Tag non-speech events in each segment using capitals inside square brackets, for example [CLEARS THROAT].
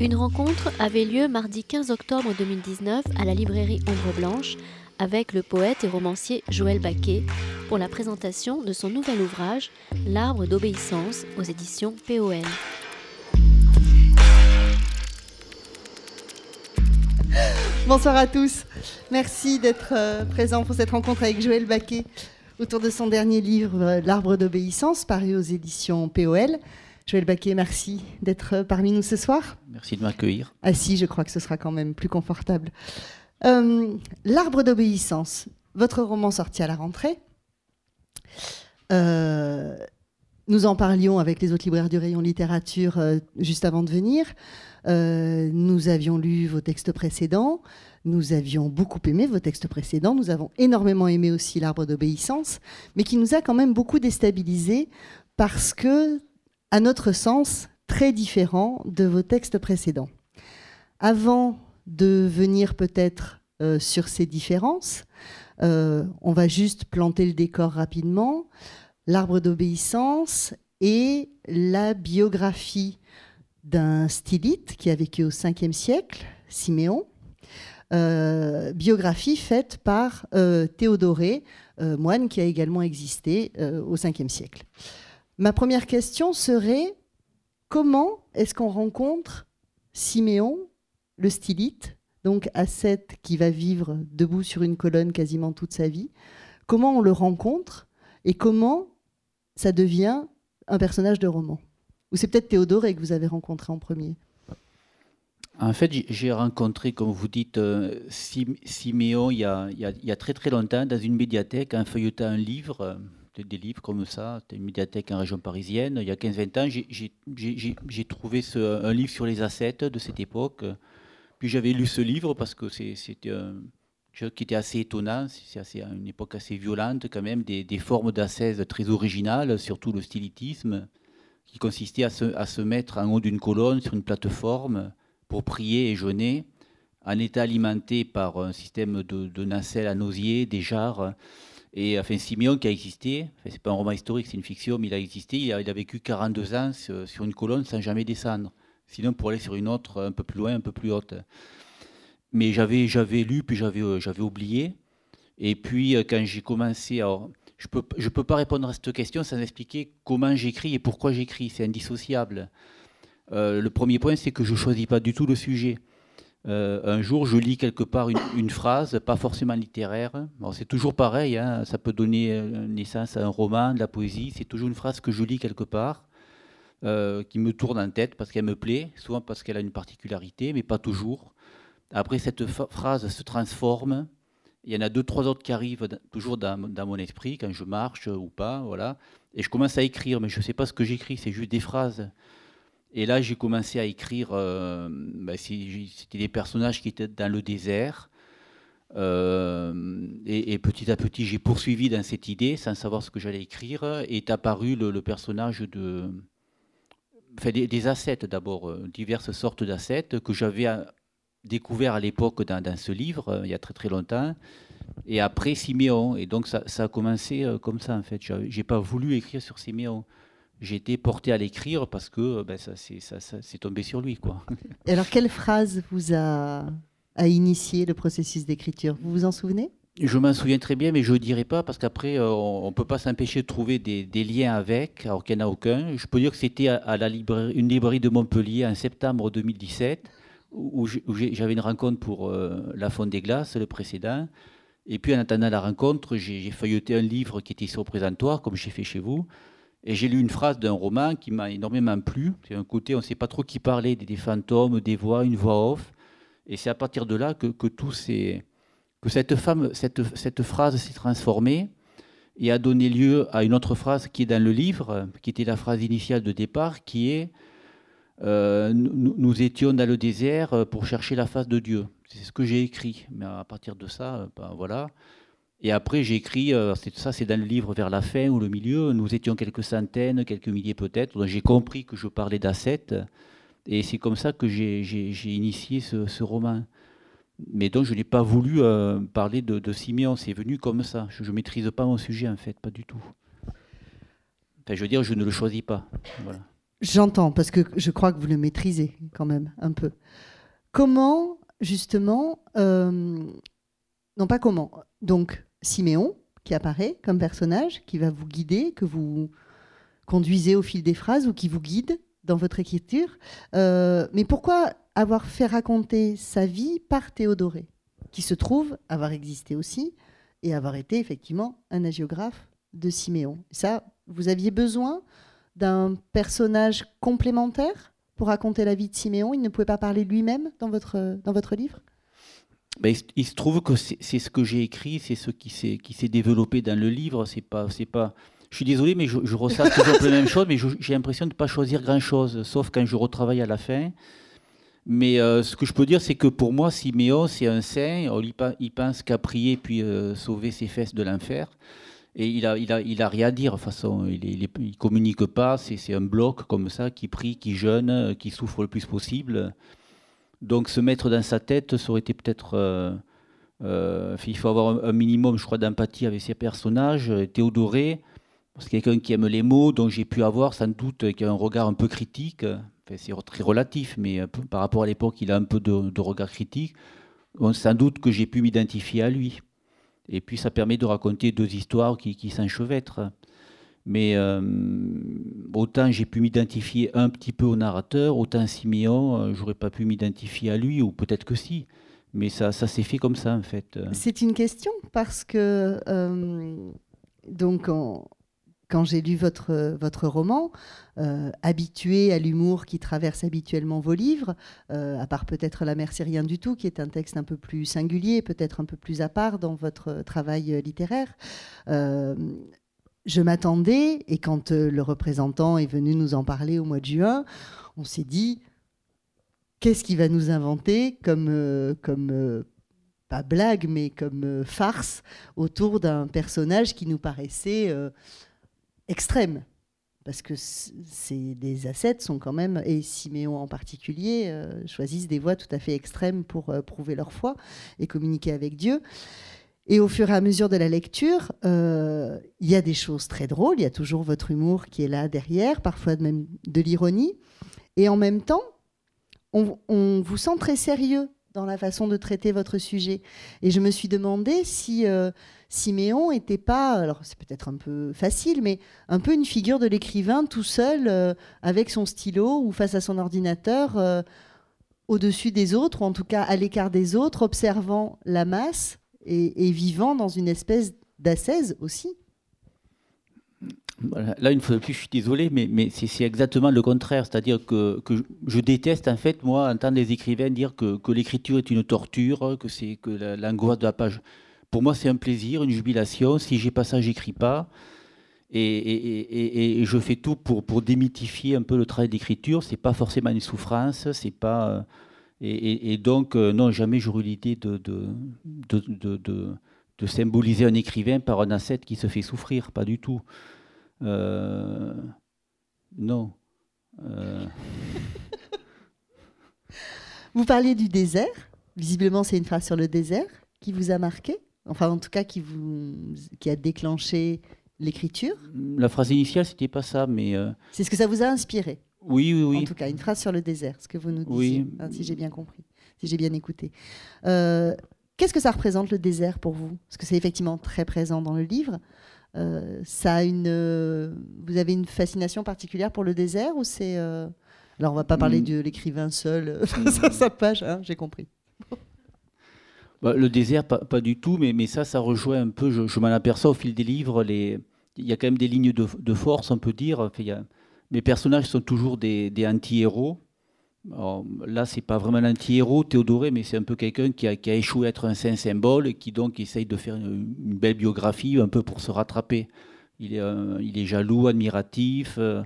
Une rencontre avait lieu mardi 15 octobre 2019 à la librairie Ombre Blanche avec le poète et romancier Joël Baquet pour la présentation de son nouvel ouvrage L'arbre d'obéissance aux éditions POL. Bonsoir à tous. Merci d'être euh, présents pour cette rencontre avec Joël Baquet autour de son dernier livre euh, L'arbre d'obéissance paru aux éditions POL. Joël Baquet, merci d'être euh, parmi nous ce soir. Merci de m'accueillir. Assis, je crois que ce sera quand même plus confortable. L'arbre d'obéissance, votre roman sorti à la rentrée. nous en parlions avec les autres libraires du rayon littérature juste avant de venir. Euh, nous avions lu vos textes précédents. Nous avions beaucoup aimé vos textes précédents. Nous avons énormément aimé aussi l'arbre d'obéissance, mais qui nous a quand même beaucoup déstabilisés parce que, à notre sens, très différent de vos textes précédents. Avant de venir peut-être euh, sur ces différences, euh, on va juste planter le décor rapidement. L'arbre d'obéissance et la biographie d'un stylite qui a vécu au 5e siècle, Siméon. Euh, biographie faite par Théodoré, moine qui a également existé au 5e siècle. Ma première question serait comment est-ce qu'on rencontre Siméon, le stylite, donc ascète qui va vivre debout sur une colonne quasiment toute sa vie? Comment on le rencontre et comment ça devient un personnage de roman? Ou c'est peut-être Théodore que vous avez rencontré en premier? En fait, j'ai rencontré, comme vous dites, euh, Siméon il y, a, très très longtemps dans une médiathèque en feuilletant un livre, des livres comme ça, c'était une médiathèque en région parisienne. Il y a 15-20 ans, j'ai trouvé un livre sur les ascètes de cette époque. Puis j'avais lu ce livre parce que c'était un chose qui était assez étonnant. C'est une époque assez violente quand même, des, formes d'ascèse très originales, surtout le stylitisme qui consistait à se, mettre en haut d'une colonne sur une plateforme pour prier et jeûner, en état alimenté par un système de, nacelles à nausier, des jarres. Et enfin, Simeon qui a existé, enfin, c'est pas un roman historique, c'est une fiction, mais il a existé, il a, vécu 42 ans sur une colonne sans jamais descendre. Sinon, pour aller sur une autre un peu plus loin, un peu plus haute. Mais j'avais, j'avais lu, puis j'avais, j'avais oublié. Et puis, quand j'ai commencé à je ne peux, je peux pas répondre à cette question sans expliquer comment j'écris et pourquoi j'écris. C'est indissociable. Euh, le premier point, c'est que je ne choisis pas du tout le sujet. Euh, un jour, je lis quelque part une, phrase, pas forcément littéraire. c'est toujours pareil, hein. ça peut donner euh, naissance à un roman, de la poésie. C'est toujours une phrase que je lis quelque part, qui me tourne en tête parce qu'elle me plaît, souvent parce qu'elle a une particularité, mais pas toujours. Après, cette phrase se transforme, il y en a deux, trois autres qui arrivent toujours dans, mon esprit, quand je marche ou pas, voilà. Et je commence à écrire, mais je ne sais pas ce que j'écris, c'est juste des phrases. Et là, j'ai commencé à écrire, euh, ben, c'était des personnages qui étaient dans le désert. Euh, et, petit à petit, j'ai poursuivi dans cette idée, sans savoir ce que j'allais écrire, et est apparu le, personnage de... Enfin, des, des d'abord, euh, diverses sortes d'ascètes que j'avais découvert à l'époque dans, ce livre, il y a très très longtemps. Et après Siméon. Et donc ça, a commencé comme ça en fait. J'ai pas voulu écrire sur Siméon. J'ai été porté à l'écrire parce que euh, ben, ça c'est tombé sur lui. Quoi. Et alors quelle phrase vous a, a initié le processus d'écriture? Vous vous en souvenez? Je m'en souviens très bien, mais je ne dirai pas parce qu'après, on ne peut pas s'empêcher de trouver des, liens avec, alors qu'il n'y en a aucun. Je peux dire que c'était à, la librairie, une librairie de Montpellier en septembre 2017 où j'avais une rencontre pour euh, La Fonte des Glaces, le précédent. Et puis en attendant la rencontre, j'ai feuilleté un livre qui était sur le présentoir, comme j'ai fait chez vous. Et j'ai lu une phrase d'un roman qui m'a énormément plu. C'est un côté, on ne sait pas trop qui parlait, des, fantômes, des voix, une voix off. Et c'est à partir de là que, tout que cette, phrase s'est transformée et a donné lieu à une autre phrase qui est dans le livre, qui était la phrase initiale de départ, qui est euh, nous, étions dans le désert pour chercher la face de Dieu. C'est ce que j'ai écrit. Mais à partir de ça, euh, ben, voilà. Et après, j'ai écrit, ça c'est dans le livre vers la fin ou le milieu, nous étions quelques centaines, quelques milliers peut-être. J'ai compris que je parlais d'ascètes. Et c'est comme ça que j'ai initié ce, roman. Mais donc, je n'ai pas voulu parler de, de Siméon. C'est venu comme ça. Je ne maîtrise pas mon sujet, en fait, pas du tout. Enfin, je veux dire, je ne le choisis pas. J'entends, parce que je crois que vous le maîtrisez quand même un peu. Comment, justement, euh, non pas comment, donc Siméon, qui apparaît comme personnage, qui va vous guider, que vous conduisez au fil des phrases ou qui vous guide dans votre écriture. Euh, mais pourquoi avoir fait raconter sa vie par Théodoré, qui se trouve avoir existé aussi et avoir été effectivement un agiographe de Siméon? Ça, vous aviez besoin d'un personnage complémentaire pour raconter la vie de Siméon? Il ne pouvait pas parler lui-même dans votre, dans votre livre? Ben, il, se trouve que c'est ce que j'ai écrit, c'est ce qui s'est développé dans le livre. C'est pas, c'est pas. Je suis désolé, mais je, je toujours la même chose, mais j'ai l'impression de ne pas choisir grand-chose, sauf quand je retravaille à la fin. Mais euh, ce que je peux dire, c'est que pour moi, Siméon, c'est un saint. Il, pense qu'à prier puis euh, sauver ses fesses de l'enfer. Et il a, il, a, il a rien à dire, de façon, il ne communique pas, c'est un bloc comme ça, qui prie, qui jeûne, euh, qui souffre le plus possible. Donc se mettre dans sa tête, ça aurait été peut-être... Euh, euh, il faut avoir un, minimum, je crois, d'empathie avec ces personnages. Théodoré, c'est quelqu'un qui aime les mots, dont j'ai pu avoir sans doute qui a un regard un peu critique. c'est très relatif, mais par rapport à l'époque, il a un peu de, regard critique. sans doute que j'ai pu m'identifier à lui. Et puis ça permet de raconter deux histoires qui s'enchevêtrent. Mais euh, autant j'ai pu m'identifier un petit peu au narrateur, autant Siméon, euh, j'aurais pas pu m'identifier à lui, ou peut-être que si. Mais ça, ça s'est fait comme ça, en fait. C'est une question, parce que, euh, donc, quand j'ai lu votre, votre roman, euh, habitué à l'humour qui traverse habituellement vos livres, à part peut-être La mer, c'est rien du tout, qui est un texte un peu plus singulier, peut-être un peu plus à part dans votre travail littéraire, je m'attendais, et quand le représentant est venu nous en parler au mois de juin, on s'est dit, qu'est-ce qu'il va nous inventer comme... comme pas blague, mais comme farce autour d'un personnage qui nous paraissait extrême? Parce que des assets sont quand même, et Siméon en particulier, euh, choisissent des voies tout à fait extrêmes pour euh, prouver leur foi et communiquer avec Dieu. Et au fur et à mesure de la lecture, euh, il y a des choses très drôles, il y a toujours votre humour qui est là derrière, parfois même de l'ironie. Et en même temps, on, vous sent très sérieux dans la façon de traiter votre sujet. Et je me suis demandé si Siméon n'était pas, alors c'est peut-être un peu facile, mais un peu une figure de l'écrivain tout seul euh, avec son stylo ou face à son ordinateur euh, au-dessus des autres, ou en tout cas à l'écart des autres, observant la masse et, vivant dans une espèce d'ascèse aussi. Là, une fois de plus, je suis désolé, mais, c'est exactement le contraire. C'est-à-dire que, je déteste, en fait, moi, entendre les écrivains dire que, l'écriture est une torture, que c'est que l'angoisse de la page. Pour moi, c'est un plaisir, une jubilation. Si j'ai pas ça, j'écris pas. Et, je fais tout pour, pour démythifier un peu le travail d'écriture. C'est pas forcément une souffrance, c'est pas. Euh, et, donc, euh, non, jamais j'aurais l'idée de de, de, de, symboliser un écrivain par un asset qui se fait souffrir, pas du tout. Euh, non. [LAUGHS] Vous parliez du désert. Visiblement, c'est une phrase sur le désert qui vous a marqué Enfin, en tout cas, qui, vous, qui a déclenché l'écriture La phrase initiale, c'était pas ça, mais. Euh, C'est ce que ça vous a inspiré Oui, oui, oui. En tout cas, une phrase sur le désert, ce que vous nous disiez, oui. Hein, si j'ai bien compris, si j'ai bien écouté. Euh, qu'est-ce que ça représente le désert pour vous? Parce que c'est effectivement très présent dans le livre. Euh, ça a une, vous avez une fascination particulière pour le désert ou c'est alors on va pas parler mm. de l'écrivain seul sur sa page, hein, j'ai compris. [LAUGHS] Bah, le désert, pas, du tout, mais, mais ça, ça rejoint un peu, je, m'en aperçois au fil des livres, les... il y a quand même des lignes de, force, on peut dire. Mes personnages sont toujours des, anti-héros. là, c'est pas vraiment un anti-héros, Théodoré, mais c'est un peu quelqu'un qui a, échoué à être un saint symbole et qui donc essaye de faire une, belle biographie un peu pour se rattraper. Il est, est jaloux, admiratif. Euh,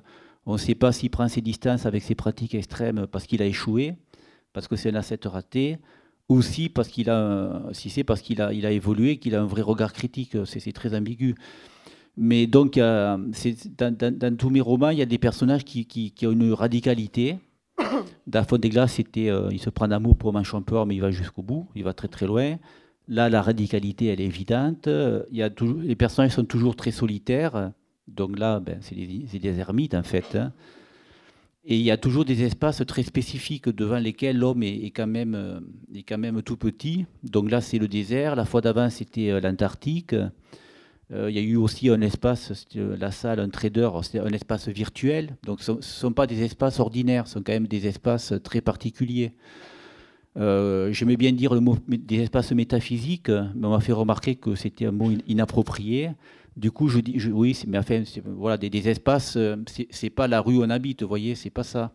on ne sait pas s'il prend ses distances avec ses pratiques extrêmes parce qu'il a échoué, parce que c'est un asset raté aussi parce qu'il a, si c'est parce qu'il a, il a évolué, qu'il a un vrai regard critique, c'est très ambigu. Mais donc, dans, tous mes romans, il y a des personnages qui, ont une radicalité. [COUGHS] Dafon des Glaces, c'était, euh, il se prend d'amour pour un champion, mais il va jusqu'au bout, il va très très loin. Là, la radicalité, elle est évidente. Il y a toujours, les personnages sont toujours très solitaires. Donc là, ben, c'est des, des, ermites, en fait. Hein. Et il y a toujours des espaces très spécifiques devant lesquels l'homme est, quand même, euh, est quand même tout petit. Donc là, c'est le désert. La fois d'avant, c'était euh, l'Antarctique. Euh, il y a eu aussi un espace, la salle, un trader, un espace virtuel. Donc ce ne sont pas des espaces ordinaires, ce sont quand même des espaces très particuliers. J'aimais bien dire le mot des espaces métaphysiques, mais on m'a fait remarquer que c'était un mot inapproprié. Du coup, je dis, oui, mais enfin, voilà, des, espaces, euh, c'est pas la rue où on habite, vous voyez, c'est pas ça.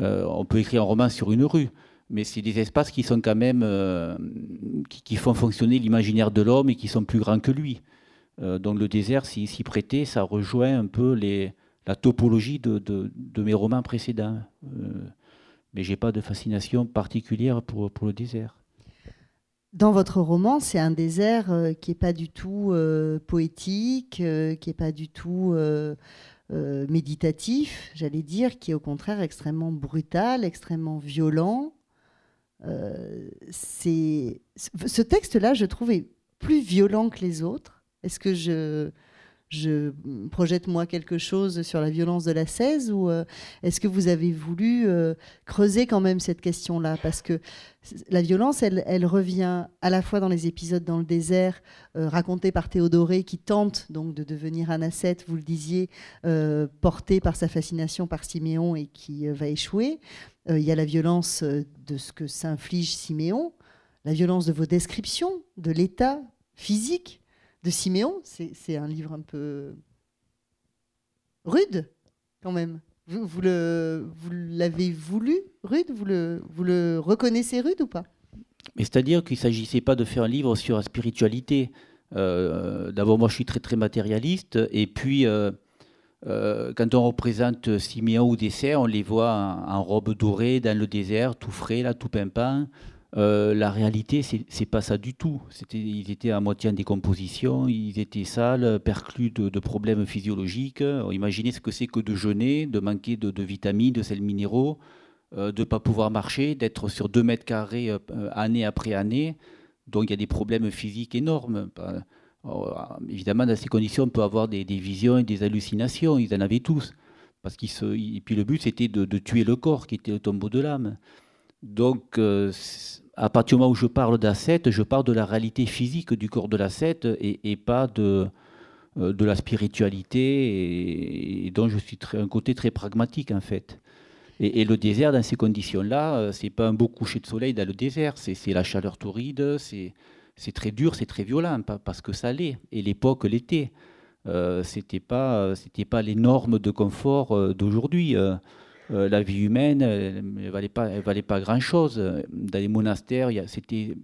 Euh, on peut écrire un roman sur une rue, mais c'est des espaces qui sont quand même, euh, qui, font fonctionner l'imaginaire de l'homme et qui sont plus grands que lui. Donc le désert, s'y prêtait, ça rejoint un peu la topologie de, mes romans précédents. mais j'ai pas de fascination particulière pour, le désert. Dans votre roman, c'est un désert euh, qui n'est pas du tout euh, poétique, euh, qui n'est pas du tout méditatif, j'allais dire, qui est au contraire extrêmement brutal, extrêmement violent. c'est ce texte-là, je trouve, est plus violent que les autres. Est-ce que je, je projette moi quelque chose sur la violence de la 16 ou euh, est-ce que vous avez voulu euh, creuser quand même cette question-là? Parce que la violence, elle, revient à la fois dans les épisodes dans le désert euh, racontés par Théodoré qui tente donc de devenir un ascète, vous le disiez, porté par sa fascination par Siméon et qui va échouer. Il y a la violence de ce que s'inflige Siméon, la violence de vos descriptions, de l'état physique de Siméon. C'est un livre un peu rude, quand même. Vous, l'avez voulu rude? Vous le, reconnaissez rude ou pas? C'est-à-dire qu'il ne s'agissait pas de faire un livre sur la spiritualité. Euh, d'abord, moi, je suis très, très matérialiste. Et puis, euh, euh, quand on représente Siméon ou dessert, on les voit en, en, robe dorée, dans le désert, tout frais, là, tout pimpant. Euh, la réalité, c'est pas ça du tout. Ils étaient à moitié en décomposition, ils étaient sales, perclus de, problèmes physiologiques. imaginez ce que c'est que de jeûner, de manquer de, vitamines, de sels minéraux, euh, de ne pas pouvoir marcher, d'être sur 2 mètres carrés euh, année après année. Donc il y a des problèmes physiques énormes. évidemment, dans ces conditions, on peut avoir des, visions et des hallucinations. Ils en avaient tous. Parce et puis le but, c'était de, tuer le corps, qui était le tombeau de l'âme. Donc, à partir du moment où je parle d'ascète, je parle de la réalité physique du corps de l'ascète et, pas de, euh, de la spiritualité, et, dont je suis un côté très pragmatique en fait. Et, le désert, dans ces conditions-là, euh, c'est pas un beau coucher de soleil dans le désert, c'est la chaleur torride, c'est très dur, c'est très violent, parce que ça l'est, et l'époque l'était. Euh, c'était pas, pas les normes de confort euh, d'aujourd'hui. Euh, la vie humaine, ne valait pas, elle valait pas grand-chose. Dans les monastères, c'était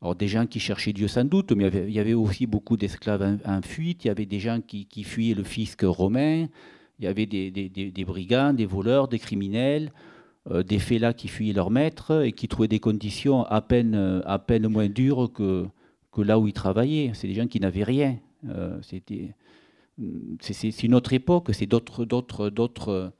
alors des gens qui cherchaient Dieu sans doute, mais il y avait, aussi beaucoup d'esclaves en, fuite, il y avait des gens qui, fuyaient le fisc romain, il y avait des, brigands, des voleurs, des criminels, euh, des félats qui fuyaient leur maître et qui trouvaient des conditions à peine, à peine moins dures que, là où ils travaillaient. C'est des gens qui n'avaient rien. Euh, c'était, c'est, une autre époque, c'est d'autres, d'autres, d'autres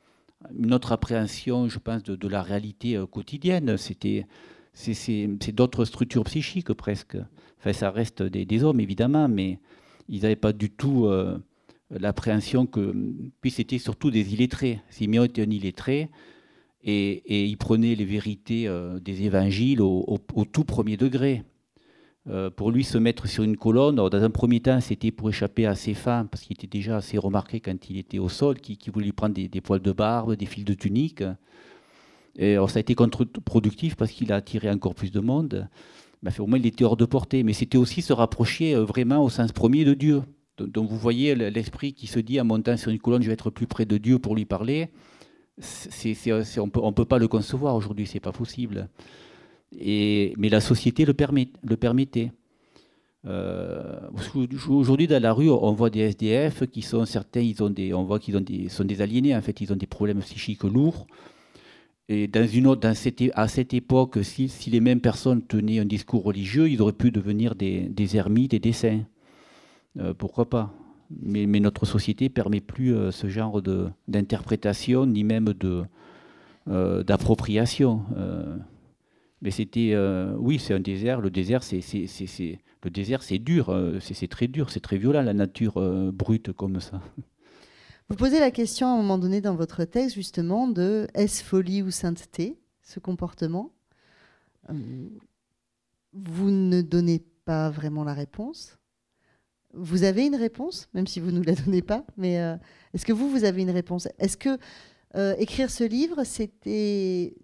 une autre appréhension, je pense, de, la réalité euh, quotidienne. C'était, c'est, d'autres structures psychiques presque. Enfin, ça reste des, hommes évidemment, mais ils n'avaient pas du tout euh, l'appréhension que. Puis c'était surtout des illettrés. Simeon était un illettré et, et il prenait les vérités euh, des évangiles au, tout premier degré. Euh, pour lui, se mettre sur une colonne, dans un premier temps, c'était pour échapper à ses femmes, parce qu'il était déjà assez remarqué quand il était au sol, qui, voulait lui prendre des, poils de barbe, des fils de tunique. Et ça a été contre-productif parce qu'il a attiré encore plus de monde. Au moins, il était hors de portée. Mais c'était aussi se rapprocher euh, vraiment au sens premier de Dieu. Donc, vous voyez l'esprit qui se dit en montant sur une colonne, je vais être plus près de Dieu pour lui parler. on ne peut pas le concevoir aujourd'hui, c'est pas possible mais la société le, permet, le permettait. Euh, aujourd'hui, dans la rue, on voit des SDF qui sont certains, ils ont des, on voit qu'ils sont des aliénés. En fait, ils ont des problèmes psychiques lourds. Et dans une autre, à cette époque, si, les mêmes personnes tenaient un discours religieux, ils auraient pu devenir des, des ermites et des saints. Euh, pourquoi pas? Mais, notre société permet plus euh, ce genre d'interprétation, ni même d'appropriation. Mais c'était, euh, oui, c'est un désert. Le désert, c'est, le désert, c'est dur, euh, c'est, très dur, c'est très violent la nature euh, brute comme ça. Vous posez la question à un moment donné dans votre texte, justement, de est-ce folie ou sainteté, ce comportement? Vous ne donnez pas vraiment la réponse. Vous avez une réponse, même si vous ne nous la donnez pas, mais est-ce que vous, vous avez une réponse? Est-ce que écrire ce livre, c'était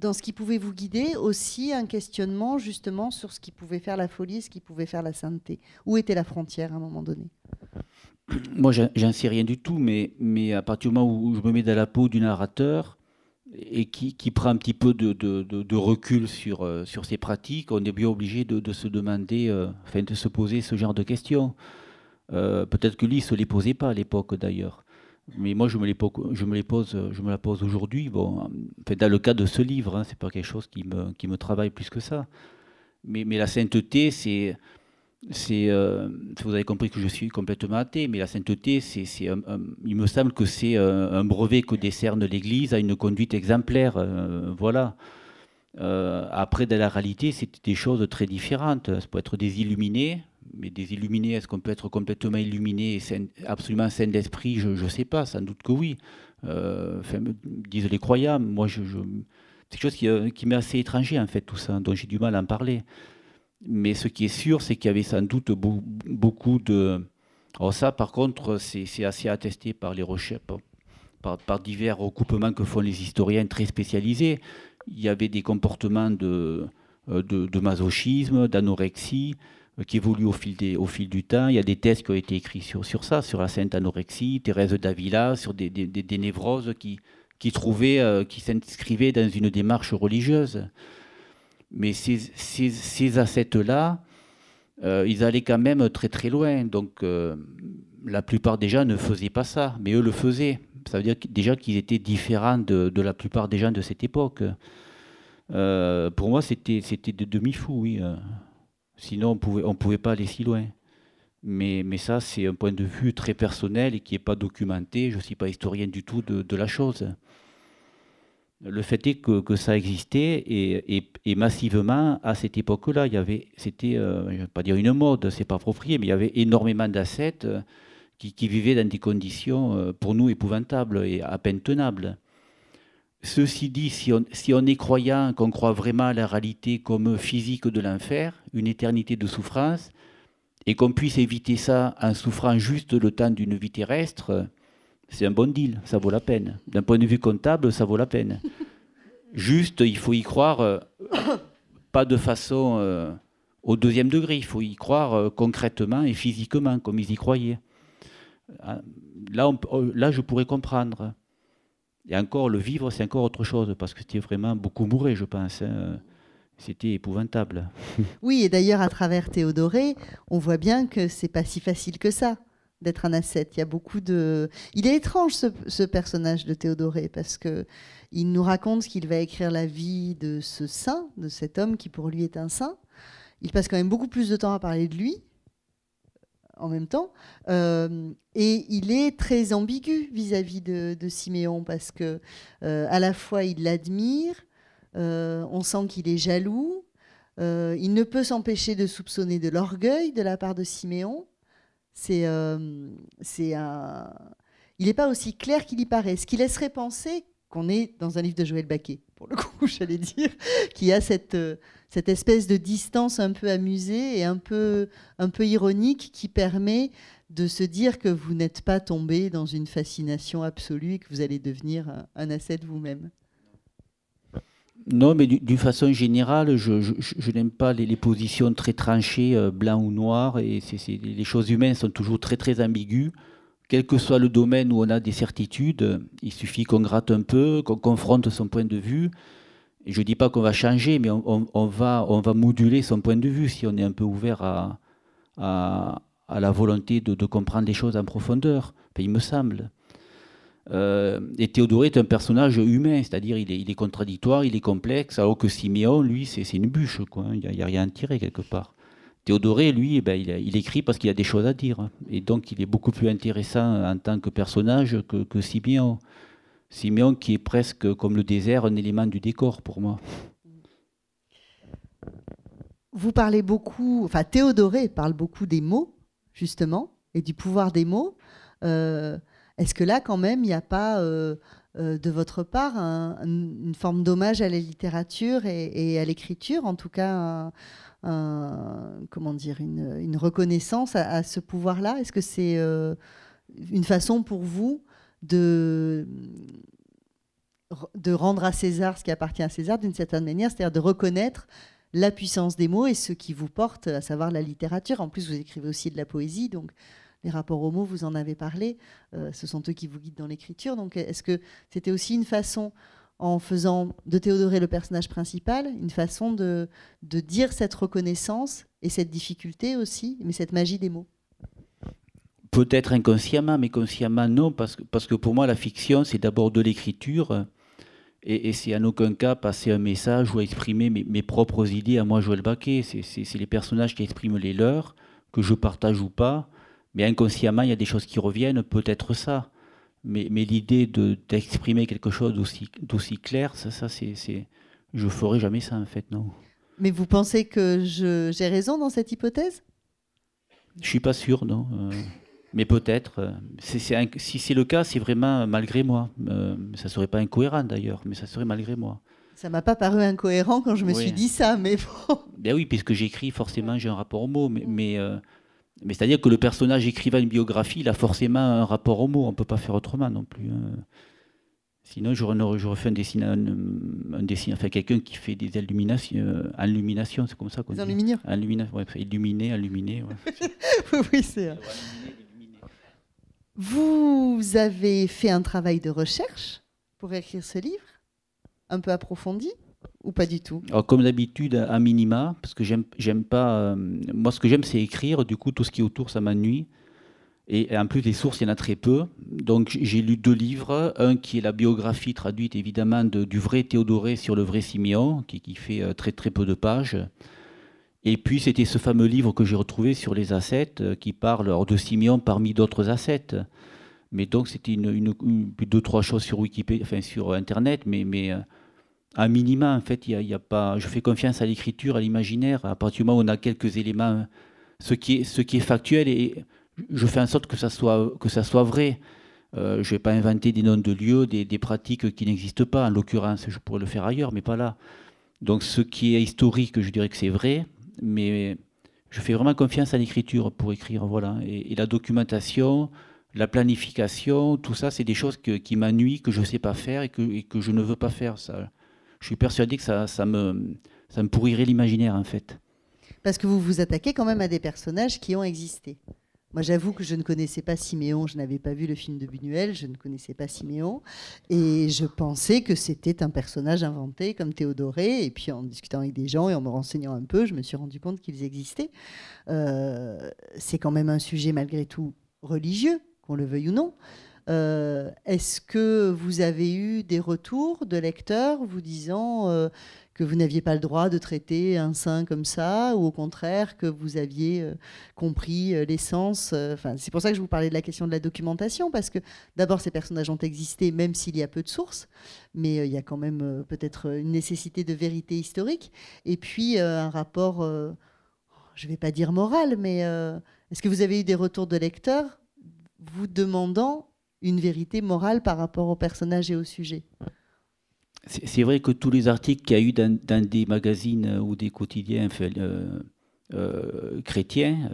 dans ce qui pouvait vous guider aussi un questionnement justement sur ce qui pouvait faire la folie, ce qui pouvait faire la sainteté Où était la frontière à un moment donné? [CLEARS THROAT] Moi, j'en sais rien du tout, mais, mais à partir du moment où je me mets dans la peau du narrateur et qui, qui prend un petit peu de, de, recul sur, euh, sur ses pratiques, on est bien obligé de, se demander, euh, enfin, de se poser ce genre de questions. Euh, peut-être que lui, ne se les posait pas à l'époque d'ailleurs. Mais moi, je me les, pose, je me la pose aujourd'hui. Bon, dans le cas de ce livre, hein, c'est pas quelque chose qui me, travaille plus que ça. Mais, la sainteté, c'est euh, vous avez compris que je suis complètement athée, mais la sainteté, il me semble que c'est euh, un brevet que décerne l'Église à une conduite exemplaire. Euh, voilà. après, dans la réalité, c'est des choses très différentes. Ça peut être des illuminés, mais des illuminés, est-ce qu'on peut être complètement illuminé absolument saint d'esprit? Je ne sais pas, sans doute que oui. enfin, disent les croyants. Moi, c'est quelque chose qui, qui m'est assez étranger, en fait, tout ça, dont j'ai du mal à en parler. Mais ce qui est sûr, c'est qu'il y avait sans doute beaucoup de... Alors ça, par contre, c'est assez attesté par les recherches, par, divers recoupements que font les historiens très spécialisés. Il y avait des comportements de, euh, masochisme, d'anorexie, euh, qui évoluent au fil, du temps. Il y a des thèses qui ont été écrits sur, ça, sur la sainte anorexie, Thérèse d'Avila, sur des, névroses qui, trouvaient, euh, qui s'inscrivaient dans une démarche religieuse. Mais ces, ces, ces assets-là, euh, ils allaient quand même très très loin. Donc euh, la plupart des gens ne faisaient pas ça, mais eux le faisaient. Ça veut dire déjà qu'ils étaient différents de, la plupart des gens de cette époque. Euh, pour moi, c'était de demi-fou, oui. Sinon, on ne pouvait pas aller si loin. Mais, ça, c'est un point de vue très personnel et qui n'est pas documenté. Je ne suis pas historien du tout de, la chose. Le fait est que, ça existait et, massivement à cette époque-là, il y avait, c'était, euh, je ne vais pas dire une mode, c'est pas approprié, mais il y avait énormément d'assets euh, qui, vivaient dans des conditions euh, pour nous épouvantables et à peine tenables. Ceci dit, si on, est croyant, qu'on croit vraiment à la réalité comme physique de l'enfer, une éternité de souffrance, et qu'on puisse éviter ça en souffrant juste le temps d'une vie terrestre, c'est un bon deal, ça vaut la peine. D'un point de vue comptable, ça vaut la peine. Juste, il faut y croire, euh, pas de façon euh, au deuxième degré, il faut y croire euh, concrètement et physiquement, comme ils y croyaient. Oh, là, je pourrais comprendre. Et encore, le vivre, c'est encore autre chose, parce que c'était vraiment beaucoup mouré, je pense. Hein. C'était épouvantable. [LAUGHS] Oui, et d'ailleurs, à travers Théodoré, on voit bien que c'est pas si facile que ça d'être un ascète. Il y a beaucoup de. Il est étrange ce, personnage de Théodoré parce que il nous raconte qu'il va écrire la vie de ce saint, de cet homme qui pour lui est un saint. Il passe quand même beaucoup plus de temps à parler de lui en même temps. Euh, et il est très ambigu vis-à-vis de, Siméon parce que euh, à la fois il l'admire, euh, on sent qu'il est jaloux, il ne peut s'empêcher de soupçonner de l'orgueil de la part de Siméon. C'est, c'est un... Il n'est pas aussi clair qu'il y paraît, ce qui laisserait penser qu'on est dans un livre de Joël Baquet, pour le coup, [LAUGHS] j'allais dire, qui a cette, euh, cette espèce de distance un peu amusée et un peu, un peu ironique qui permet de se dire que vous n'êtes pas tombé dans une fascination absolue et que vous allez devenir un, un asset vous-même. Non, mais d'une façon générale, je, n'aime pas les, positions très tranchées, euh, blanc ou noir. Et les choses humaines sont toujours très très ambiguës. Quel que soit le domaine où on a des certitudes, il suffit qu'on gratte un peu, qu'on confronte son point de vue. Je ne dis pas qu'on va changer, mais on, va, moduler son point de vue si on est un peu ouvert à, la volonté de, comprendre les choses en profondeur. il me semble. Euh, et Théodoré est un personnage humain, c'est-à-dire il est, contradictoire, il est complexe, alors que Siméon, lui, c'est une bûche, quoi. il n'y a, rien à tirer quelque part. Théodoré, lui, eh ben, il, écrit parce qu'il a des choses à dire. Et donc il est beaucoup plus intéressant en tant que personnage que, que Siméon. Siméon qui est presque comme le désert, un élément du décor pour moi. Vous parlez beaucoup, enfin Théodoré parle beaucoup des mots, justement, et du pouvoir des mots. Euh, Est-ce que là, quand même, il n'y a pas de votre part une forme d'hommage à la littérature et, à l'écriture, en tout cas comment dire, une, reconnaissance à, ce pouvoir-là? Est-ce que c'est une façon pour vous de, de rendre à César ce qui appartient à César d'une certaine manière, c'est-à-dire de reconnaître la puissance des mots et ce qui vous porte, à savoir la littérature? En plus, vous écrivez aussi de la poésie, donc les rapports aux mots, vous en avez parlé, euh, ce sont eux qui vous guident dans l'écriture. Donc est-ce que c'était aussi une façon, en faisant de Théodoré le personnage principal, une façon de, de dire cette reconnaissance et cette difficulté aussi, mais cette magie des mots Peut-être inconsciemment, mais consciemment non, parce que, parce que pour moi la fiction c'est d'abord de l'écriture. Et, c'est en aucun cas passer un message ou exprimer mes, propres idées à moi, Joël Baquet. C'est les personnages qui expriment les leurs, que je partage ou pas. Mais inconsciemment, il y a des choses qui reviennent, peut-être ça. Mais, mais l'idée d'exprimer quelque chose d'aussi clair, ça, ça c'est, je ferai jamais ça en fait, non. Mais vous pensez que j'ai raison dans cette hypothèse? Je suis pas sûr, non. Euh, mais peut-être. Euh, si c'est le cas, c'est vraiment malgré moi. Euh, ça serait pas incohérent d'ailleurs, mais ça serait malgré moi. Ça m'a pas paru incohérent quand je me suis dit ça, mais bon. Ben oui, puisque j'écris, forcément, j'ai un rapport au mot. Mais, mais, euh, mais c'est-à-dire que le personnage écrivant une biographie, il a forcément un rapport au mot. On peut pas faire autrement non plus. Hein. Sinon, j'aurais fait un dessin, un, dessin, enfin quelqu'un qui fait des illuminations, euh, illumination, c'est comme ça qu'on dit. Illumination, ouais, illuminer, illuminer. Ouais. [LAUGHS] oui, c'est. Vous avez fait un travail de recherche pour écrire ce livre, un peu approfondi ou pas du tout? Alors, Comme d'habitude, à minima, parce que j'aime pas. Euh, moi, ce que j'aime, c'est écrire. Du coup, tout ce qui est autour, ça m'ennuie. Et, en plus, les sources, il y en a très peu. Donc, j'ai lu deux livres. Un qui est la biographie traduite, évidemment, du vrai Théodoré sur le vrai Siméon, qui, fait euh, très très peu de pages. Et puis c'était ce fameux livre que j'ai retrouvé sur les ascètes euh, qui parle de Simeon parmi d'autres ascètes. Mais donc c'était une, une, deux trois choses sur Wikipédia, enfin sur Internet, mais à minima en fait y, a, pas. Je fais confiance à l'écriture, à l'imaginaire. À partir du moment où on a quelques éléments, ce qui est factuel et je fais en sorte que ça soit vrai. Euh, je ne vais pas inventer des noms de lieux, des, pratiques qui n'existent pas. En l'occurrence, je pourrais le faire ailleurs, mais pas là. Donc ce qui est historique, je dirais que c'est vrai mais je fais vraiment confiance à l'écriture pour écrire. Voilà. Et, la documentation, la planification, tout ça, c'est des choses qui m'ennuient, que je ne sais pas faire et que, que, je ne veux pas faire. Ça. Je suis persuadé que ça, me, ça me pourrirait l'imaginaire, en fait. Parce que vous vous attaquez quand même à des personnages qui ont existé. Moi, j'avoue que je ne connaissais pas Siméon, je n'avais pas vu le film de Buñuel, je ne connaissais pas Siméon, et je pensais que c'était un personnage inventé comme Théodoré. Et puis, en discutant avec des gens et en me renseignant un peu, je me suis rendu compte qu'ils existaient. Euh, c'est quand même un sujet malgré tout religieux, qu'on le veuille ou non. Euh, est-ce que vous avez eu des retours de lecteurs vous disant euh, que vous n'aviez pas le droit de traiter un saint comme ça, ou au contraire que vous aviez euh, compris l'essence. C'est pour ça que je vous parlais de la question de la documentation, parce que d'abord ces personnages ont existé, même s'il y a peu de sources, mais il y a quand même peut-être une nécessité de vérité historique, et puis un rapport, je ne vais pas dire moral, mais est-ce que vous avez eu des retours de lecteurs vous demandant une vérité morale par rapport au personnage et au sujet c'est vrai que tous les articles qu'il y a eu dans, des magazines euh, ou des quotidiens euh, euh, chrétiens,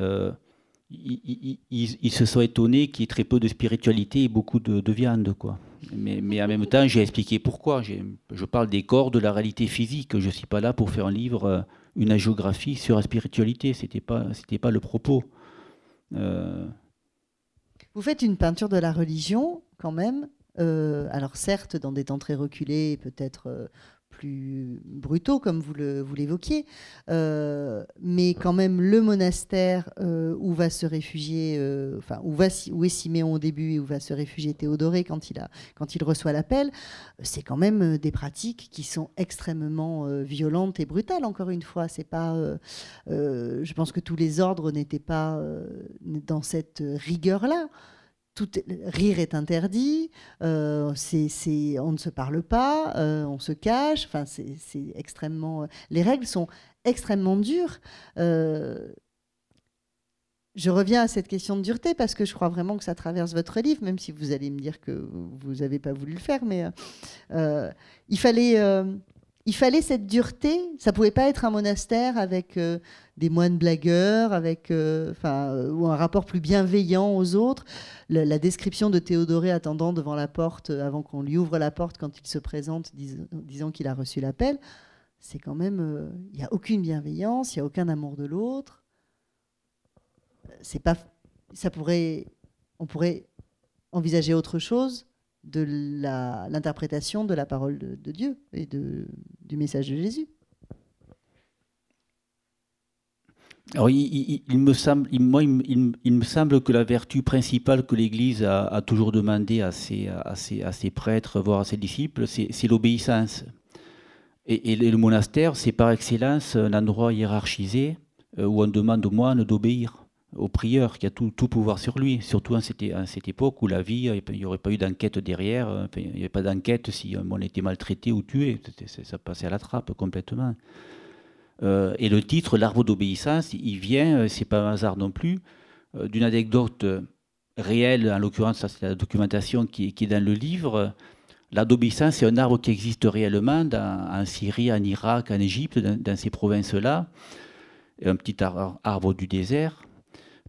ils, se sont étonnés qu'il y ait très peu de spiritualité et beaucoup de, viande. Quoi. Mais, en même temps, j'ai expliqué pourquoi. Je parle des corps, de la réalité physique. Je ne suis pas là pour faire un livre, une agiographie sur la spiritualité. Ce n'était pas le propos. Vous faites une peinture de la religion, quand même, euh, alors certes, dans des temps très reculés, peut-être euh, plus brutaux, comme vous l'évoquiez, euh, mais quand même le monastère où va se réfugier, où, va, est Siméon au début et où va se réfugier Théodoré quand il, quand il reçoit l'appel, c'est quand même des pratiques qui sont extrêmement violentes et brutales. Encore une fois, c'est pas, je pense que tous les ordres n'étaient pas dans cette rigueur-là tout rire est interdit, euh, on ne se parle pas, euh, on se cache. Enfin, c'est, extrêmement. Les règles sont extrêmement dures. Euh, je reviens à cette question de dureté parce que je crois vraiment que ça traverse votre livre, même si vous allez me dire que vous n'avez pas voulu le faire, mais il fallait il fallait cette dureté. Ça pouvait pas être un monastère avec euh, des moines blagueurs, avec, euh, euh, ou un rapport plus bienveillant aux autres. La, description de Théodoré attendant devant la porte, avant qu'on lui ouvre la porte quand il se présente, disant qu'il a reçu l'appel, c'est quand même, il n'y a aucune bienveillance, il n'y a aucun amour de l'autre. C'est pas, ça pourrait, on pourrait envisager autre chose de l'interprétation de la parole de, Dieu et du message de Jésus. Alors, il, me semble, que la vertu principale que l'Église a, toujours demandé à ses, à, ses, prêtres, voire à ses disciples, c'est l'obéissance. Et, le monastère, c'est par excellence un endroit hiérarchisé euh, où on demande aux moines d'obéir au prieur qui a tout, pouvoir sur lui, surtout à cette, cette, époque où la vie, il n'y aurait pas eu d'enquête derrière, euh, il n'y avait pas d'enquête si on était maltraité ou tué, ça passait à la trappe complètement. Euh, et le titre, l'arbre d'obéissance, il vient, euh, c'est pas un hasard non plus, d'une anecdote réelle, en l'occurrence, ça c'est la documentation qui, qui, est dans le livre. L'arbre d'obéissance, c'est un arbre qui existe réellement en Syrie, en Irak, en Égypte, dans, ces provinces-là. Un petit arbre du désert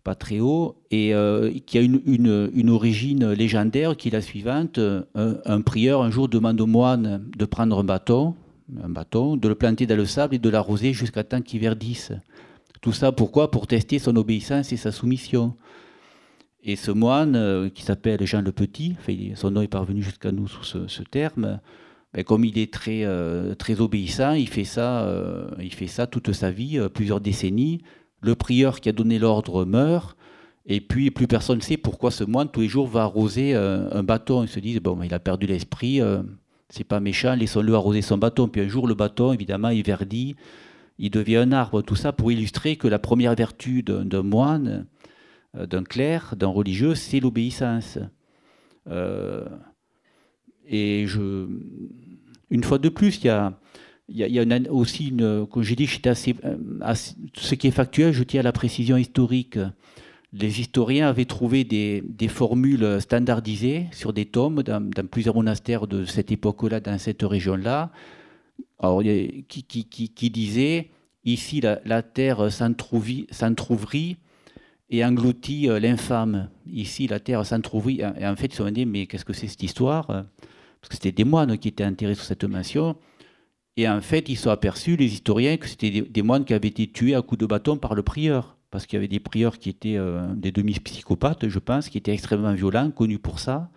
pas très haut, et euh, qui a une, origine légendaire qui est la suivante. Un, prieur un jour demande au moine de prendre un bâton, un bâton, de le planter dans le sable et de l'arroser jusqu'à temps qu'il verdisse. Tout ça pourquoi? Pour tester son obéissance et sa soumission. Et ce moine, euh, qui s'appelle Jean le Petit, son nom est parvenu jusqu'à nous sous ce, terme, ben, comme il est très, euh, très obéissant, il fait, ça, il fait ça toute sa vie, plusieurs décennies, le prieur qui a donné l'ordre meurt, et puis plus personne ne sait pourquoi ce moine tous les jours va arroser euh, un bâton. Ils se disent, bon, il a perdu l'esprit, euh, c'est pas méchant, laissons-le arroser son bâton. Puis un jour, le bâton, évidemment, il verdit, il devient un arbre. Tout ça pour illustrer que la première vertu d'un moine, euh, d'un clerc, d'un religieux, c'est l'obéissance. et je, une fois de plus, il y a il y, a, aussi une, comme j'ai dit, euh, ce qui est factuel, je tiens à la précision historique. Les historiens avaient trouvé des, formules standardisées sur des tomes dans, plusieurs monastères de cette époque-là, dans cette région-là, qui, disaient ici la, terre s'entrouvrit et engloutit euh, l'infâme. Ici la terre s'entrouvrit. Et en fait, ils se sont dit mais qu'est-ce que c'est cette histoire? Parce que c'était des moines qui étaient intéressés sur cette mention. Et en fait, ils sont aperçus, les historiens, que c'était des, moines qui avaient été tués à coups de bâton par le prieur. Parce qu'il y avait des prieurs qui étaient euh, des demi-psychopathes, je pense, qui étaient extrêmement violents, connus pour ça,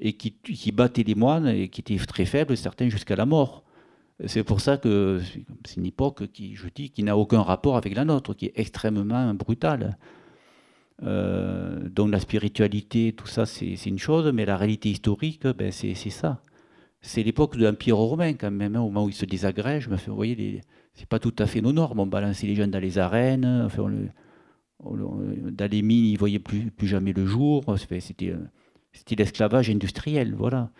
et qui, battaient les moines, et qui étaient très faibles, certains jusqu'à la mort. C'est pour ça que c'est une époque qui, je dis, qui n'a aucun rapport avec la nôtre, qui est extrêmement brutale. Euh, donc la spiritualité, tout ça, c'est une chose, mais la réalité historique, ben, c'est ça c'est l'époque de l'Empire romain quand même, hein, au moment où il se désagrège. vous voyez, c'est pas tout à fait nos normes. On balançait les jeunes dans les arènes, enfin, dans les mines, ils ne voyaient plus, jamais le jour. C'était, c'était l'esclavage industriel, voilà.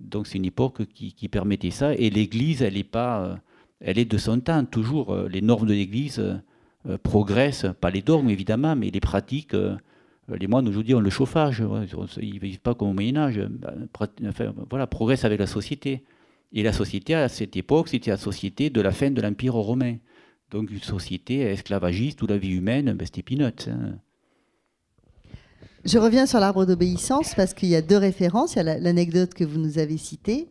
Donc c'est une époque qui, permettait ça. Et l'Église, elle est pas, elle est de son temps. Toujours, les normes de l'Église euh, progressent, pas les dogmes évidemment, mais les pratiques. Euh, les moines aujourd'hui ont le chauffage, ils ne vivent pas comme au Moyen-Âge. Bah, enfin, voilà, progresse avec la société. Et la société, à cette époque, c'était la société de la fin de l'Empire romain. Donc une société esclavagiste où la vie humaine, ben, c'était peanuts. Hein. Je reviens sur l'arbre d'obéissance parce qu'il y a deux références. Il y a l'anecdote que vous nous avez citée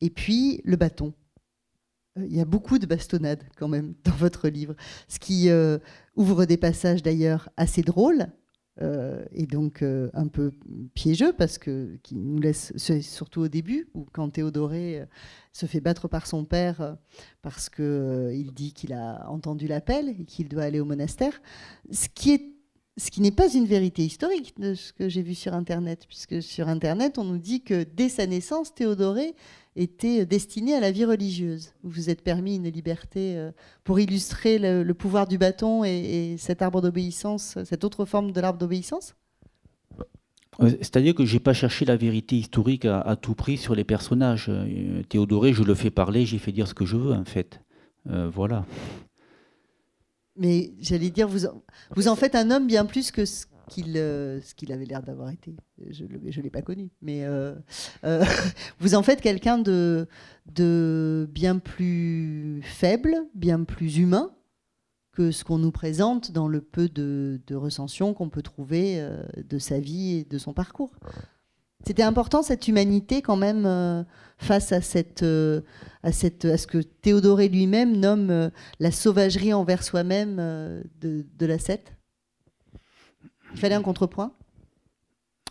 et puis le bâton. Euh, il y a beaucoup de bastonnades quand même [LAUGHS] dans votre livre, ce qui euh, ouvre des passages d'ailleurs assez drôles euh, et donc euh, un peu piégeux parce que qui nous laisse surtout au début où quand Théodoré euh, se fait battre par son père parce que il dit qu'il a entendu l'appel et qu'il doit aller au monastère ce qui est ce qui n'est pas une vérité historique de ce que j'ai vu sur internet puisque sur internet on nous dit que dès sa naissance Théodoré était destiné à la vie religieuse. Vous vous êtes permis une liberté euh, pour illustrer le, pouvoir du bâton et, cet arbre d'obéissance, cette autre forme de l'arbre d'obéissance? C'est-à-dire que je n'ai pas cherché la vérité historique à, tout prix sur les personnages. Euh, Théodoré, je le fais parler, j'ai fait dire ce que je veux, en fait. Euh, voilà. Mais j'allais dire, vous, en faites un homme bien plus que ce qu'il euh, avait l'air d'avoir été. Je ne l'ai pas connu. Mais euh, euh, [LAUGHS] vous en faites quelqu'un de, bien plus faible, bien plus humain que ce qu'on nous présente dans le peu de recensions qu'on peut trouver de sa vie et de son parcours. C'était important cette humanité quand même face à, cette, à, cette, à ce que Théodoré lui-même nomme la sauvagerie envers soi-même de, la Sète il fallait un contrepoint?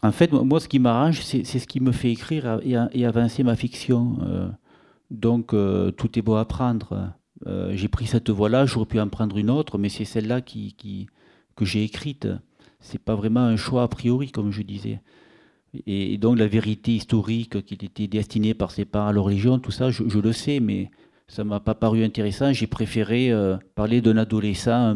En fait, moi, ce qui m'arrange, c'est ce qui me fait écrire et, avancer ma fiction. Euh, donc, euh, tout est beau à prendre. Euh, j'ai pris cette voie-là, j'aurais pu en prendre une autre, mais c'est celle-là qui, que j'ai écrite. C'est pas vraiment un choix a priori, comme je disais. Et, donc, la vérité historique qu'il était destiné par ses parents à leur religion, tout ça, je, le sais, mais ça m'a pas paru intéressant. J'ai préféré parler d'un adolescent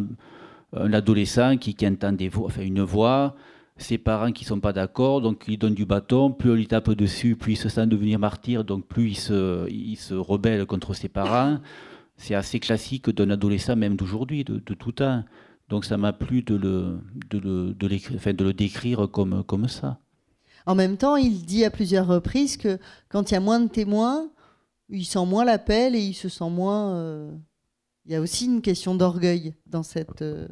un adolescent qui, entend voix, enfin une voix, ses parents qui ne sont pas d'accord, donc il donne du bâton, plus on lui tape dessus, plus il se sent devenir martyr, donc plus il se, il se rebelle contre ses parents. C'est assez classique d'un adolescent, même d'aujourd'hui, de, tout temps. Donc ça m'a plu de le, de le, enfin, de le décrire comme, comme ça. En même temps, il dit à plusieurs reprises que quand il y a moins de témoins, il sent moins l'appel et il se sent moins... Euh, il y a aussi une question d'orgueil dans, cette, euh,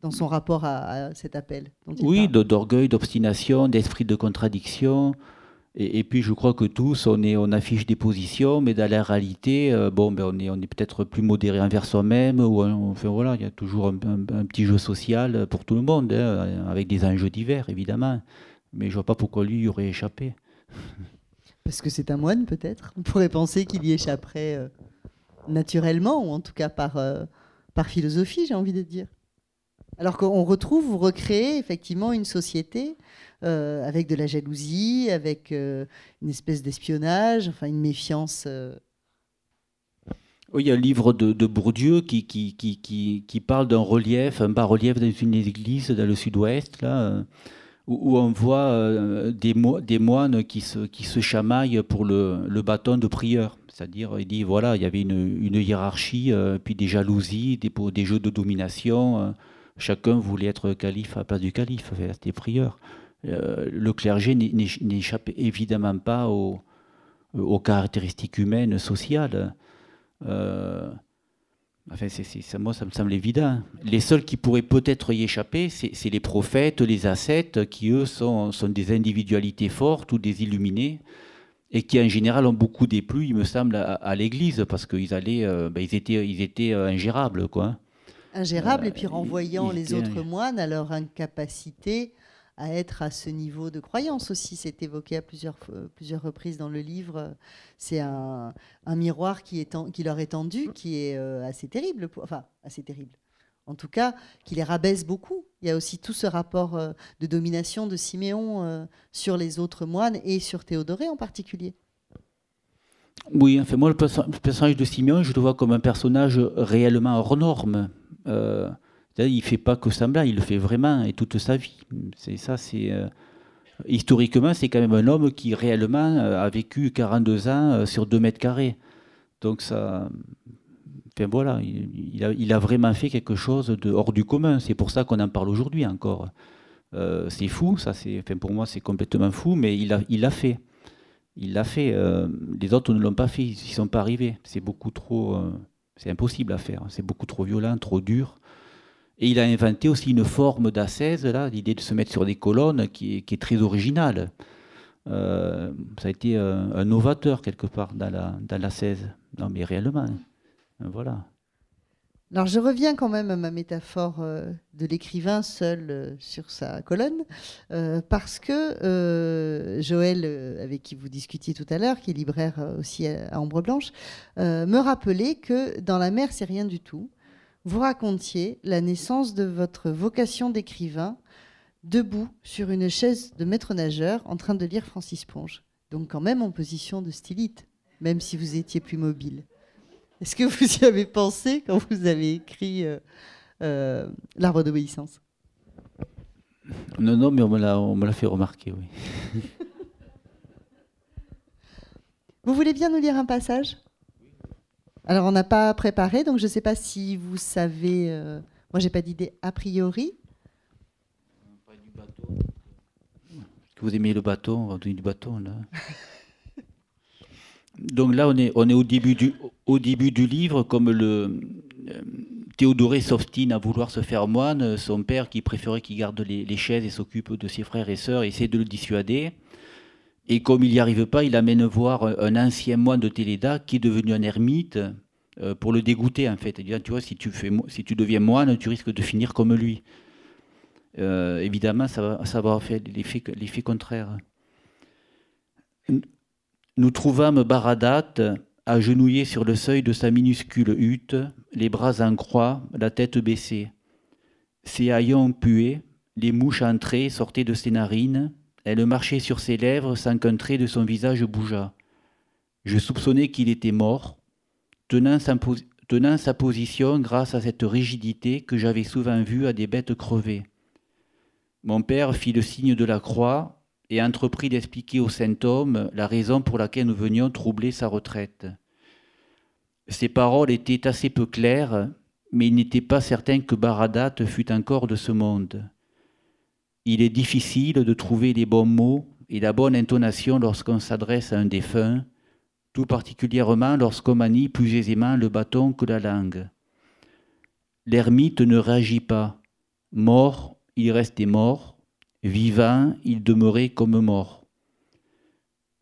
dans son rapport à, cet appel. Oui, d'orgueil, d'obstination, d'esprit de contradiction. Et, puis je crois que tous, on, est, on affiche des positions, mais dans la réalité, euh, bon, ben on est, on est peut-être plus modéré envers soi-même. Ou, enfin voilà, il y a toujours un, petit jeu social pour tout le monde, hein, avec des enjeux divers, évidemment. Mais je vois pas pourquoi lui y aurait échappé. Parce que c'est un moine, peut-être On pourrait penser qu'il y échapperait. Euh, naturellement, ou en tout cas par, euh, par philosophie, j'ai envie de dire. Alors qu'on retrouve, vous recréez effectivement une société euh, avec de la jalousie, avec euh, une espèce d'espionnage, enfin une méfiance. Oui, il y a un livre de, Bourdieu qui, qui, qui, qui parle d'un relief, un bas-relief dans une église dans le sud-ouest, là, où, on voit des, des, moines qui se, chamaillent pour le, bâton de prieur. C'est-à-dire, il dit, voilà, il y avait une, hiérarchie, euh, puis des jalousies, des, jeux de domination. Euh, chacun voulait être calife à la place du calife, c'était prieur. Euh, le clergé n'échappe évidemment pas aux, caractéristiques humaines, sociales. Enfin, moi, ça me semble évident. Les seuls qui pourraient peut-être y échapper, c'est, les prophètes, les ascètes, qui eux sont, sont des individualités fortes ou des illuminés et qui en général ont beaucoup déplu, il me semble, à, l'Église, parce qu'ils allaient, euh, ben, ils étaient, ils étaient euh, ingérables, quoi. Ingérables, et puis euh, renvoyant les autres moines à leur incapacité à être à ce niveau de croyance aussi. C'est évoqué à plusieurs, plusieurs reprises dans le livre. C'est un, un, miroir qui, est qui leur est tendu, qui est assez terrible, enfin assez terrible. En tout cas, qui les rabaisse beaucoup. Il y a aussi tout ce rapport euh, de domination de Siméon euh, sur les autres moines et sur Théodoré en particulier. Oui, enfin moi, le, personnage de Siméon, je le vois comme un personnage réellement hors norme. Euh, il ne fait pas que semblant, il le fait vraiment et toute sa vie. C'est ça, c'est historiquement, c'est quand même un homme qui réellement a vécu 42 ans sur 2 mètres carrés. Donc ça, voilà, il, a, vraiment fait quelque chose de hors du commun. C'est pour ça qu'on en parle aujourd'hui encore. Euh, c'est fou, ça. C'est, pour moi, c'est complètement fou, mais il a, il l'a fait. Il l'a fait. Euh, les autres ne l'ont pas fait. Ils ne sont pas arrivés. C'est beaucoup trop. Euh, c'est impossible à faire. C'est beaucoup trop violent, trop dur. Et il a inventé aussi une forme d'ascèse, là, l'idée de se mettre sur des colonnes, qui est, très originale. ça a été un, novateur quelque part dans la. Non, mais réellement. Voilà. Alors je reviens quand même à ma métaphore euh, de l'écrivain seul euh, sur sa colonne, euh, parce que Joël, avec qui vous discutiez tout à l'heure, qui est libraire aussi à, Ombre Blanche, me rappelait que dans La mer, c'est rien du tout. Vous racontiez la naissance de votre vocation d'écrivain debout sur une chaise de maître nageur en train de lire Francis Ponge. Donc quand même en position de stylite, même si vous étiez plus mobile. Est-ce que vous y avez pensé quand vous avez écrit euh, euh, L'arbre d'obéissance? Non, non, mais on me l'a fait remarquer, oui. vous voulez bien nous lire un passage? Alors, on n'a pas préparé, donc je ne sais pas si vous savez. Euh, moi, j'ai pas d'idée a priori. Est-ce que vous aimez le bateau? On va donner du bateau, là. [LAUGHS] donc là, on est, on est au, début du, au début du livre, comme le. Euh, Théodoré s'obstine à vouloir se faire moine, son père qui préférait qu'il garde les, les, chaises et s'occupe de ses frères et sœurs essaie de le dissuader. Et comme il n'y arrive pas, il amène voir un ancien moine de Téléda qui est devenu un ermite euh, pour le dégoûter en fait. tu vois, si tu, fais, si tu deviens moine, tu risques de finir comme lui. Euh, évidemment, ça va, ça va faire l'effet contraire. Nous trouvâmes Baradat agenouillé sur le seuil de sa minuscule hutte, les bras en croix, la tête baissée. Ses haillons puaient, les mouches entrées sortaient de ses narines, elle marchait sur ses lèvres sans qu'un trait de son visage bougeât. Je soupçonnais qu'il était mort, tenant sa, position grâce à cette rigidité que j'avais souvent vue à des bêtes crevées. Mon père fit le signe de la croix et entreprit d'expliquer au saint homme la raison pour laquelle nous venions troubler sa retraite. Ses paroles étaient assez peu claires, mais il n'était pas certain que Baradat fût encore de ce monde il est difficile de trouver les bons mots et la bonne intonation lorsqu'on s'adresse à un défunt, tout particulièrement lorsqu'on manie plus aisément le bâton que la langue. L'ermite ne réagit pas. Mort, il restait mort. Vivant, il demeurait comme mort.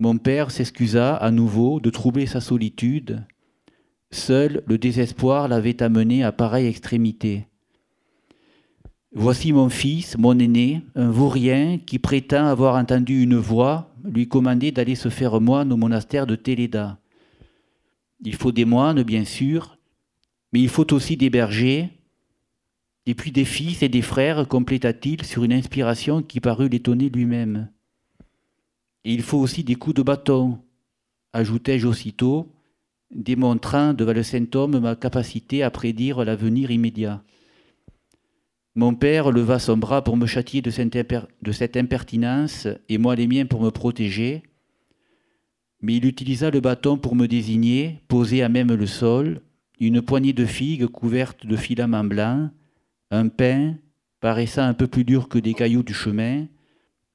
Mon père s'excusa à nouveau de troubler sa solitude. Seul le désespoir l'avait amené à pareille extrémité. Voici mon fils, mon aîné, un vaurien qui prétend avoir entendu une voix lui commander d'aller se faire moine au monastère de Téléda. Il faut des moines, bien sûr, mais il faut aussi des bergers, et puis des fils et des frères, compléta-t-il sur une inspiration qui parut l'étonner lui-même. Et il faut aussi des coups de bâton, ajoutai-je aussitôt, démontrant devant le saint homme ma capacité à prédire l'avenir immédiat. Mon père leva son bras pour me châtier de cette, impertinence et moi les miens pour me protéger, mais il utilisa le bâton pour me désigner, posé à même le sol, une poignée de figues couvertes de filaments blancs, un pain paraissant un peu plus dur que des cailloux du chemin,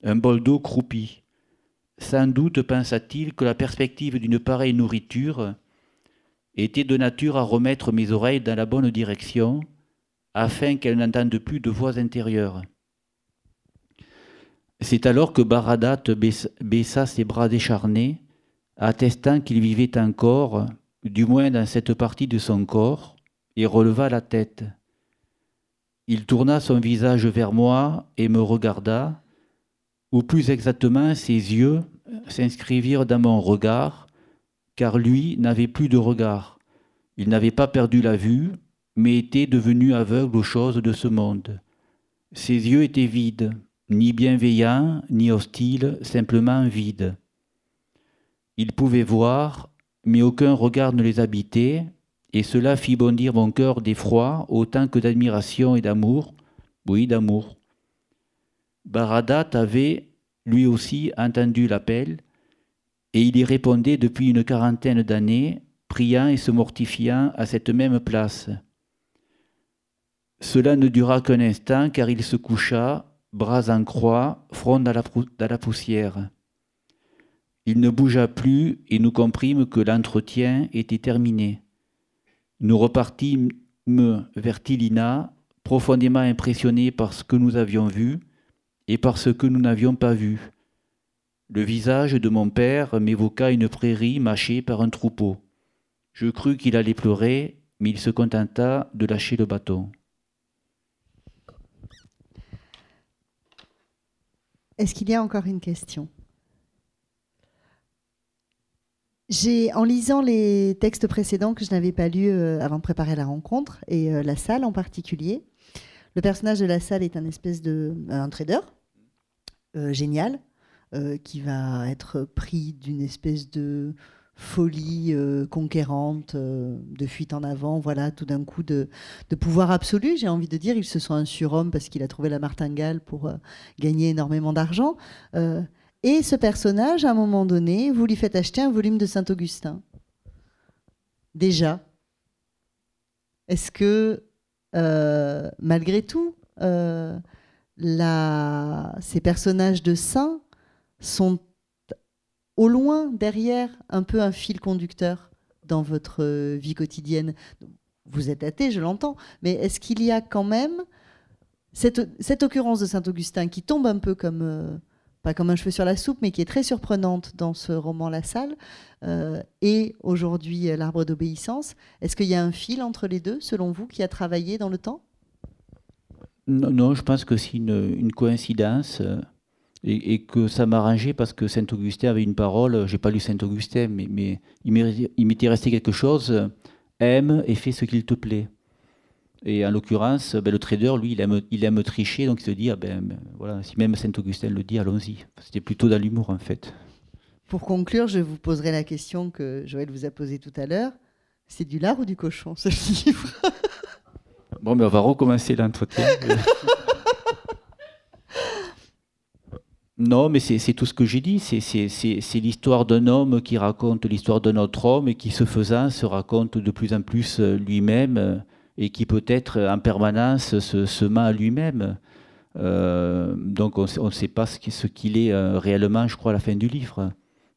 un bol d'eau croupi. Sans doute pensa-t-il que la perspective d'une pareille nourriture était de nature à remettre mes oreilles dans la bonne direction, afin qu'elle n'entende plus de voix intérieures. C'est alors que Baradat baissa ses bras décharnés, attestant qu'il vivait encore, du moins dans cette partie de son corps, et releva la tête. Il tourna son visage vers moi et me regarda, ou plus exactement ses yeux s'inscrivirent dans mon regard, car lui n'avait plus de regard. Il n'avait pas perdu la vue, mais était devenu aveugle aux choses de ce monde. Ses yeux étaient vides, ni bienveillants, ni hostiles, simplement vides. Il pouvait voir, mais aucun regard ne les habitait, et cela fit bondir mon cœur d'effroi autant que d'admiration et d'amour, oui d'amour. Baradat avait, lui aussi, entendu l'appel, et il y répondait depuis une quarantaine d'années, priant et se mortifiant à cette même place. Cela ne dura qu'un instant, car il se coucha, bras en croix, front dans la, poussière. Il ne bougea plus et nous comprîmes que l'entretien était terminé. Nous repartîmes vers Tilina, profondément impressionnés par ce que nous avions vu et par ce que nous n'avions pas vu. Le visage de mon père m'évoqua une prairie mâchée par un troupeau. Je crus qu'il allait pleurer, mais il se contenta de lâcher le bâton. Est-ce qu'il y a encore une question? J'ai, en lisant les textes précédents que je n'avais pas lus euh, avant de préparer la rencontre, et euh, la salle en particulier, le personnage de la salle est un espèce de euh, un trader génial qui va être pris d'une espèce de folie euh, conquérante, euh, de fuite en avant, voilà, tout d'un coup de, pouvoir absolu, j'ai envie de dire. Il se sent un surhomme parce qu'il a trouvé la martingale pour euh, gagner énormément d'argent. et ce personnage, à un moment donné, vous lui faites acheter un volume de Saint-Augustin. Déjà, est-ce que malgré tout, euh, ces personnages de saints sont au loin, derrière, un peu un fil conducteur dans votre vie quotidienne Vous êtes athée, je l'entends, mais est-ce qu'il y a quand même cette, occurrence de Saint-Augustin qui tombe un peu comme, euh, pas comme un cheveu sur la soupe, mais qui est très surprenante dans ce roman La Salle, euh, et aujourd'hui euh, L'Arbre d'obéissance, est-ce qu'il y a un fil entre les deux, selon vous, qui a travaillé dans le temps? Non, je pense que c'est une, coïncidence. Et, que ça m'arrangeait parce que Saint-Augustin avait une parole, j'ai pas lu Saint-Augustin, mais, mais il m'était resté quelque chose, aime et fais ce qu'il te plaît. Et en l'occurrence, ben, le trader, lui, il aime, il aime tricher, donc il se dit, ah ben, ben voilà, si même Saint-Augustin le dit, allons-y. C'était plutôt dans l'humour, en fait. Pour conclure, je vous poserai la question que Joël vous a posée tout à l'heure. C'est du lard ou du cochon, ce livre? Bon, mais on va recommencer l'entretien. [LAUGHS] non, mais c'est tout ce que j'ai dit. C'est l'histoire d'un homme qui raconte l'histoire d'un autre homme et qui, se faisant, se raconte de plus en plus euh, lui-même euh, et qui peut-être en permanence se, se ment à lui-même. Euh, donc on ne sait pas ce qu'il est euh, réellement, je crois, à la fin du livre.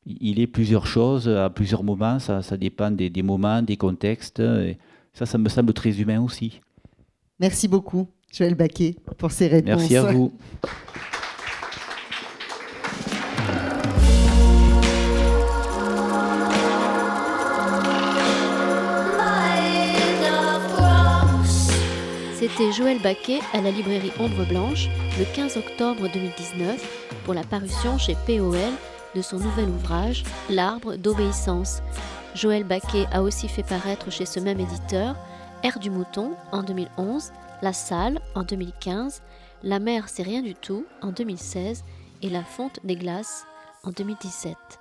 Il est plusieurs choses à plusieurs moments, ça, ça dépend des, des, moments, des contextes. Et ça, ça me semble très humain aussi. Merci beaucoup, Joël Baquet, pour ces réponses. Merci à vous. [LAUGHS] C'était Joël Baquet à la librairie Ombre Blanche le 15 octobre 2019 pour la parution chez POL de son nouvel ouvrage L'arbre d'obéissance. Joël Baquet a aussi fait paraître chez ce même éditeur Air du mouton en 2011, La salle en 2015, La mer c'est rien du tout en 2016 et La fonte des glaces en 2017.